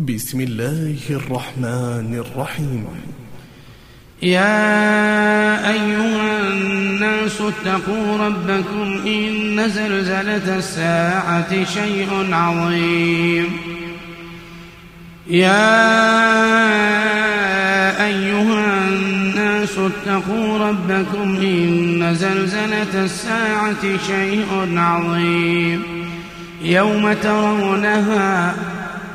بسم الله الرحمن الرحيم. يا أيها الناس اتقوا ربكم إن زلزلة الساعة شيء عظيم. يا أيها الناس اتقوا ربكم إن زلزلة الساعة شيء عظيم. يوم ترونها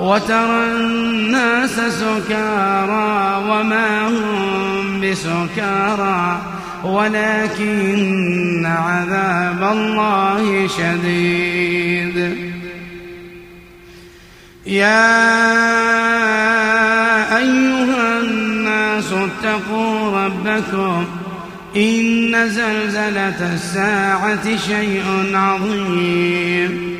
وترى الناس سكارى وما هم بسكارى ولكن عذاب الله شديد. يا أيها الناس اتقوا ربكم إن زلزلة الساعة شيء عظيم.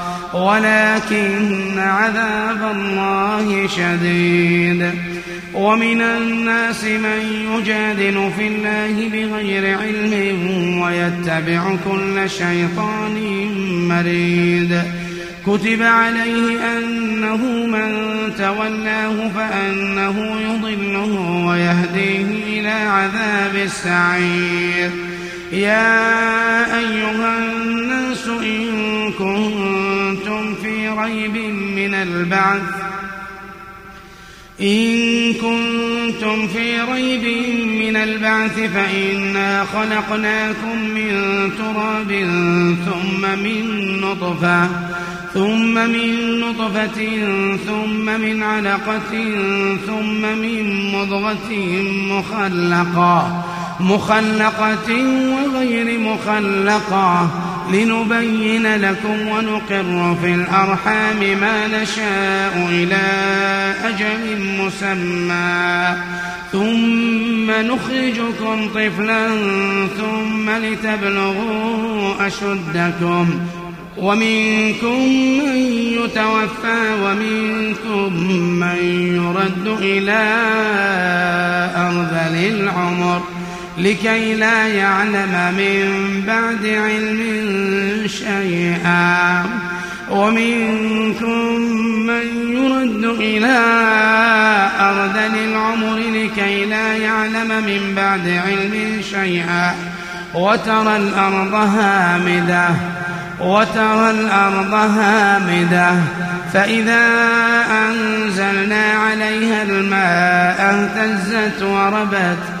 ولكن عذاب الله شديد. ومن الناس من يجادل في الله بغير علم ويتبع كل شيطان مريد. كتب عليه أنه من تولاه فأنه يضله ويهديه إلى عذاب السعير. يا أيها الناس إن كنتم ريب من البعث. إن كنتم في ريب من البعث فإنا خلقناكم من تراب ثم من نطفة ثم من نطفة ثم من علقة ثم من مضغة مخلقة مخلقة وغير مخلقة. لنبين لكم ونقر في الأرحام ما نشاء إلى أجل مسمى. ثم نخرجكم طفلا ثم لتبلغوا أشدكم. ومنكم من يتوفى ومنكم من يرد إلى أرذل العمر. لكي لا يعلم من بعد علم شيئا. ومنكم من يرد إلى أرذل العمر لكي لا يعلم من بعد علم شيئا. وترى الأرض هامدة وترى الأرض هامدة. فإذا أنزلنا عليها الماء اهتزت وربت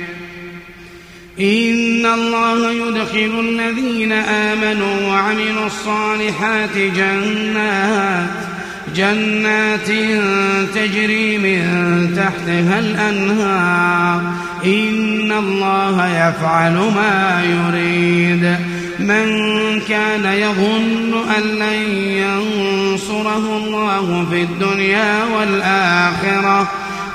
إن الله يدخل الذين آمنوا وعملوا الصالحات جنات جنات تجري من تحتها الأنهار إن الله يفعل ما يريد من كان يظن أن لن ينصره الله في الدنيا والآخرة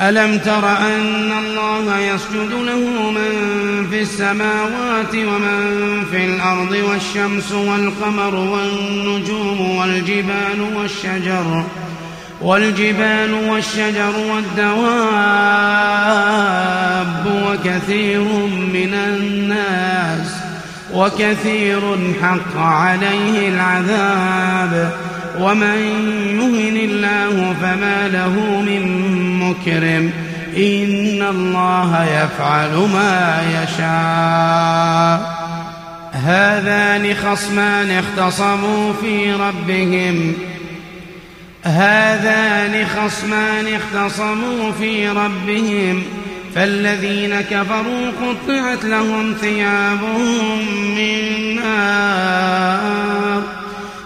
ألم تر أن الله يسجد له من في السماوات ومن في الأرض والشمس والقمر والنجوم والجبال والشجر والجبال والشجر والدواب وكثير من الناس وكثير حق عليه العذاب ومن يهن الله فما له من مكرم إن الله يفعل ما يشاء. هذان خصمان اختصموا في ربهم. هذان خصمان اختصموا في ربهم. فالذين كفروا قطعت لهم ثياب من نار.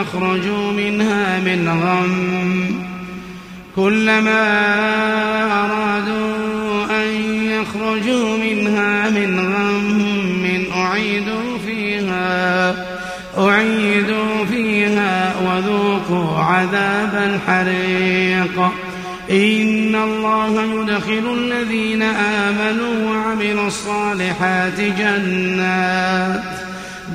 يخرجوا منها من غم. كلما أرادوا أن يخرجوا منها من غم أعيدوا فيها أعيدوا فيها وذوقوا عذاب الحريق. إن الله يدخل الذين آمنوا وعملوا الصالحات جنات.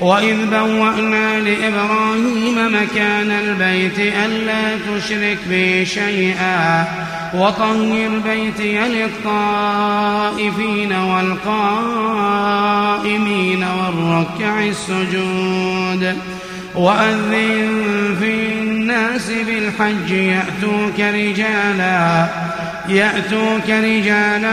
وإذ بوأنا لإبراهيم مكان البيت ألا تشرك بي شيئا وطهر بيتي للطائفين والقائمين والركع السجود وأذن في الناس بالحج يأتوك رجالا يأتوك رجالا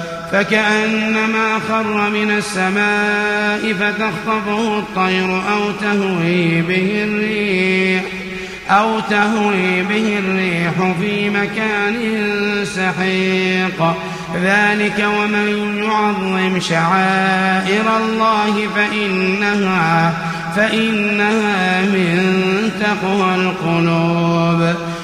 فكأنما خر من السماء فتخطفه الطير أو تهوي به الريح أو تهوي به الريح في مكان سحيق. ذلك ومن يعظم شعائر الله فإنها فإنها من تقوى القلوب.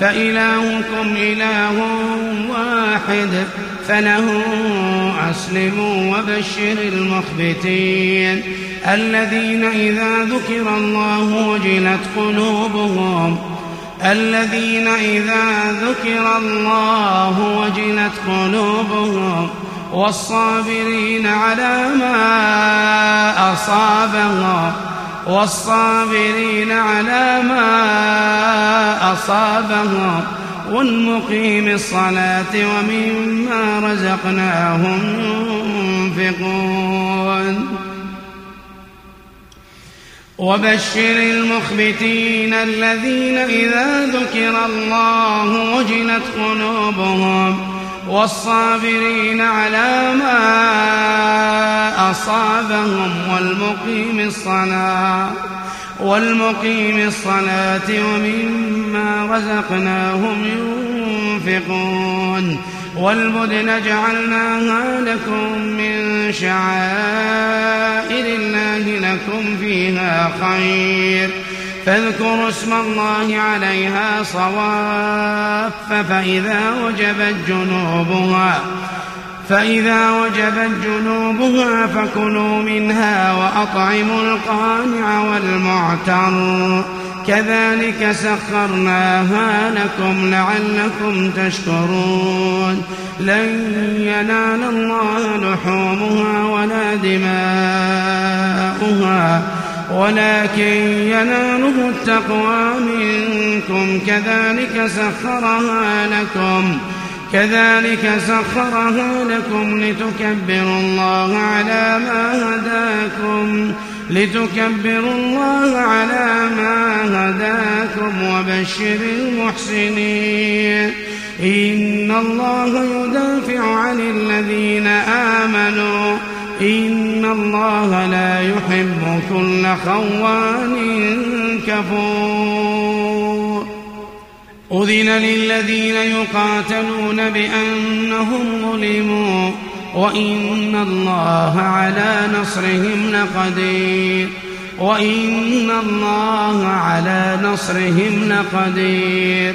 فإلهكم إله واحد فله أسلموا وبشر المخبتين. الذين إذا ذكر الله وجلت قلوبهم الذين إذا ذكر الله وجلت قلوبهم والصابرين على ما أصابهم. والصابرين على ما أصابهم والمقيم الصلاة ومما رزقناهم ينفقون. وبشر المخبتين الذين إذا ذكر الله وجلت قلوبهم والصابرين على ما أصابهم والمقيم الصلاة والمقيم الصلاة ومما رزقناهم ينفقون والبدن جعلناها لكم من شعائر الله لكم فيها خير فاذكروا اسم الله عليها صواف فإذا وجبت جنوبها فإذا وجبت جنوبها فكلوا منها وأطعموا القانع والمعتر. كذلك سخرناها لكم لعلكم تشكرون. لن ينال الله لحومها ولا دماؤها. ولكن يناله التقوى منكم. كذلك سخرها لكم. كذلك سخرها لكم لتكبروا الله على ما هداكم. لتكبروا الله على ما هداكم وبشر المحسنين. إن الله يدافع عن الذين آمنوا. إن الله لا يحب كل خوان كفور أذن للذين يقاتلون بأنهم ظلموا وإن الله على نصرهم لقدير وإن الله على نصرهم لقدير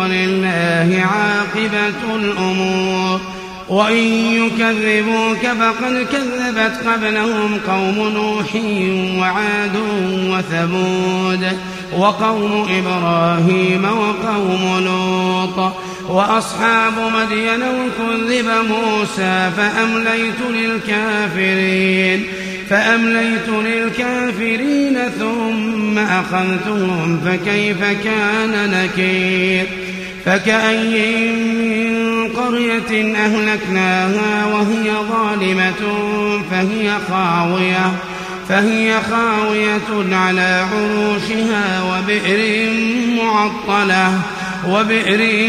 ولله عاقبة الأمور. وإن يكذبوك فقد كذبت قبلهم قوم نوح وعاد وثمود وقوم إبراهيم وقوم لوط وأصحاب مدين وكذب موسى فأمليت للكافرين. فأمليت للكافرين ثم أخذتهم فكيف كان نكير؟ فكأي من قرية أهلكناها وهي ظالمة فهي خاوية فهي خاوية على عروشها وبئر معطلة. وبئر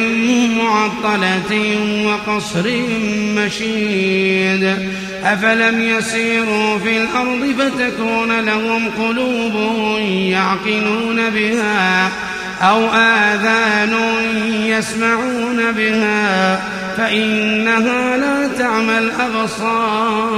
معطلة وقصر مشيد. أفلم يسيروا في الأرض فتكون لهم قلوب يعقلون بها أو آذان يسمعون بها فإنها لا تعمى الأبصار.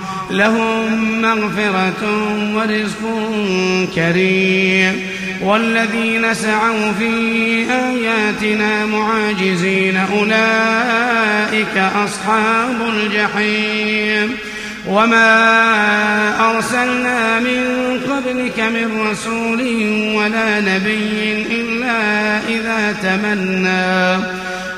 لهم مغفرة ورزق كريم. والذين سعوا في آياتنا معاجزين أولئك أصحاب الجحيم. وما أرسلنا من قبلك من رسول ولا نبي إلا إذا تمنى.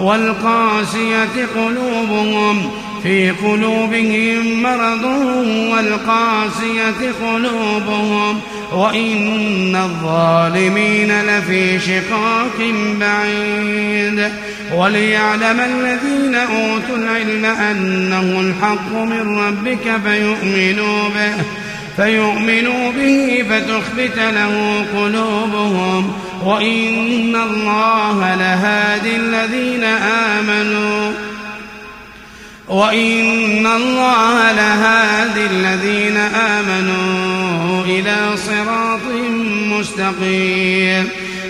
والقاسية قلوبهم في قلوبهم مرض والقاسية قلوبهم وإن الظالمين لفي شقاق بعيد. وليعلم الذين أوتوا العلم أنه الحق من ربك فيؤمنوا به فيؤمنوا به فتخبت له قلوبهم. وإن الله لهادي الذين آمنوا. وإن الله لهادي الذين آمنوا إلى صراط مستقيم.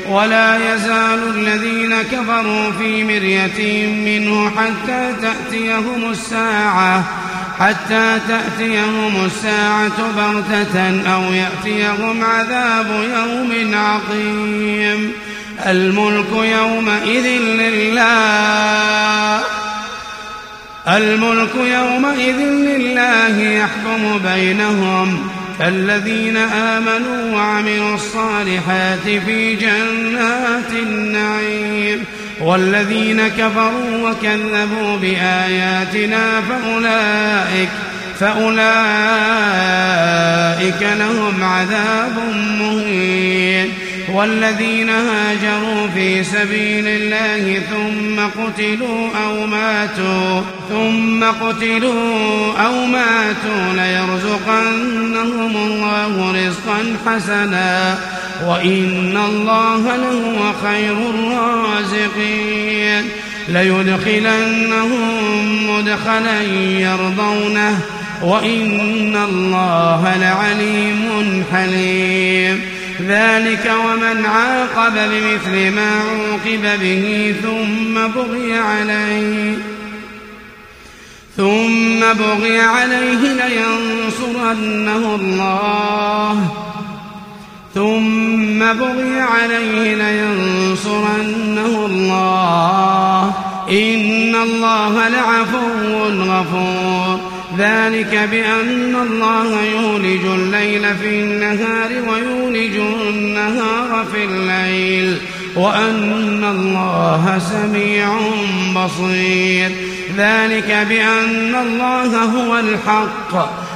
ولا يزال الذين كفروا في مرية منه حتى تأتيهم الساعة. حتى تأتيهم الساعة بغتة أو يأتيهم عذاب يوم عقيم الملك يومئذ لله الملك يومئذ لله يحكم بينهم. فالذين آمنوا وعملوا الصالحات في جنات النعيم. والذين كفروا وكذبوا بآياتنا فأولئك فأولئك لهم عذاب مهين. والذين هاجروا في سبيل الله ثم قتلوا أو ماتوا ثم قتلوا أو ماتوا ليرزقنهم الله رزقا حسنا. وإن الله لهو خير الرازقين. ليدخلنهم مدخلا يرضونه. وإن الله لعليم حليم. ذلك ومن عاقب بمثل ما عوقب به ثم بغي عليه. ثم بغي عليه لينصرنه الله. ثم بغي عليه لينصرنه الله. إن الله لعفو غفور. ذلك بأن الله يولج الليل في النهار ويولج النهار في الليل. وأن الله سميع بصير. ذلك بأن الله هو الحق.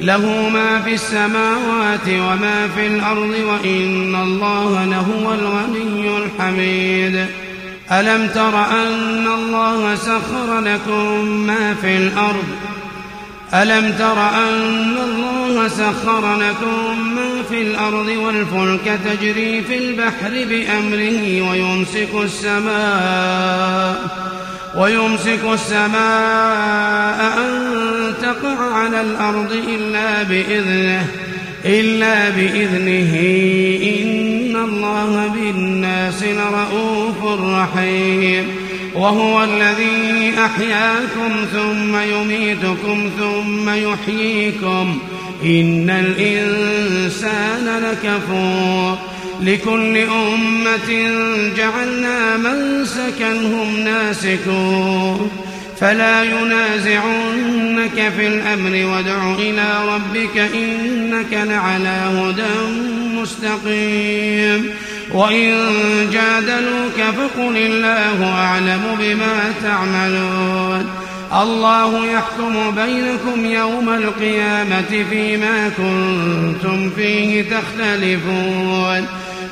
له ما في السماوات وما في الأرض وإن الله لهو الغني الحميد. ألم تر أن الله سخر لكم ما في الأرض؟ ألم تر أن الله سخر لكم ما في الأرض والفلك تجري في البحر بأمره ويمسك السماء ويمسك السماء أن تقع على الأرض إلا بإذنه إلا بإذنه. إن الله بالناس لرؤوف رحيم. وهو الذي أحياكم ثم يميتكم ثم يحييكم. إن الإنسان لكفور. لكل أمة جعلنا منسكا هم ناسكون. فلا ينازعنك في الأمر وادع إلى ربك إنك لعلى هدى مستقيم. وإن جادلوك فقل الله أعلم بما تعملون. الله يحكم بينكم يوم القيامة فيما كنتم فيه تختلفون.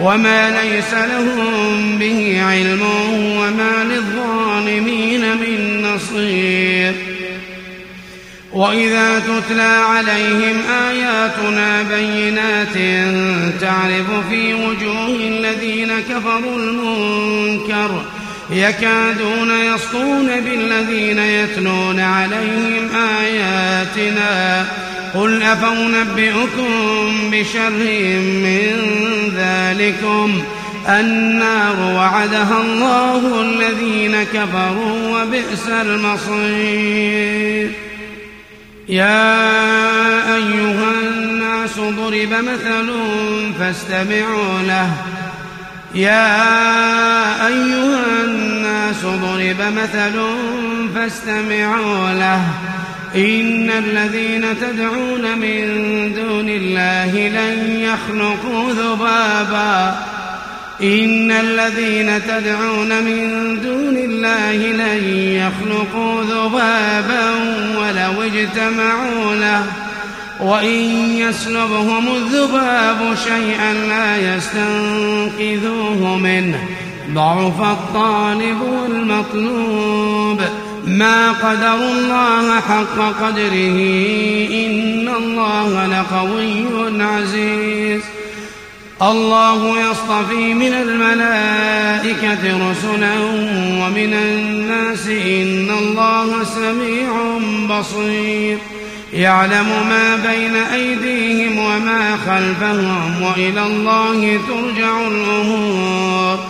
وما ليس لهم به علم وما للظالمين من نصير. وإذا تتلى عليهم آياتنا بينات تعرف في وجوه الذين كفروا المنكر يكادون يسطون بالذين يتلون عليهم آياتنا قل أفأنبئكم بشر من ذلكم؟ النار وعدها الله الذين كفروا وبئس المصير. يا أيها الناس ضرب مثل فاستمعوا له. يا أيها الناس ضرب مثل فاستمعوا له. إن الذين تدعون من دون الله لن يخلقوا ذبابا. إن الذين تدعون من دون الله لن يخلقوا ذبابا ولو اجتمعوا له. وإن يسلبهم الذباب شيئا لا يستنقذوه منه. ضعف الطالب والمطلوب. ما قدر الله حق قدره إن الله لقوي عزيز. الله يصطفي من الملائكة رسلا ومن الناس إن الله سميع بصير. يعلم ما بين أيديهم وما خلفهم وإلى الله ترجع الأمور.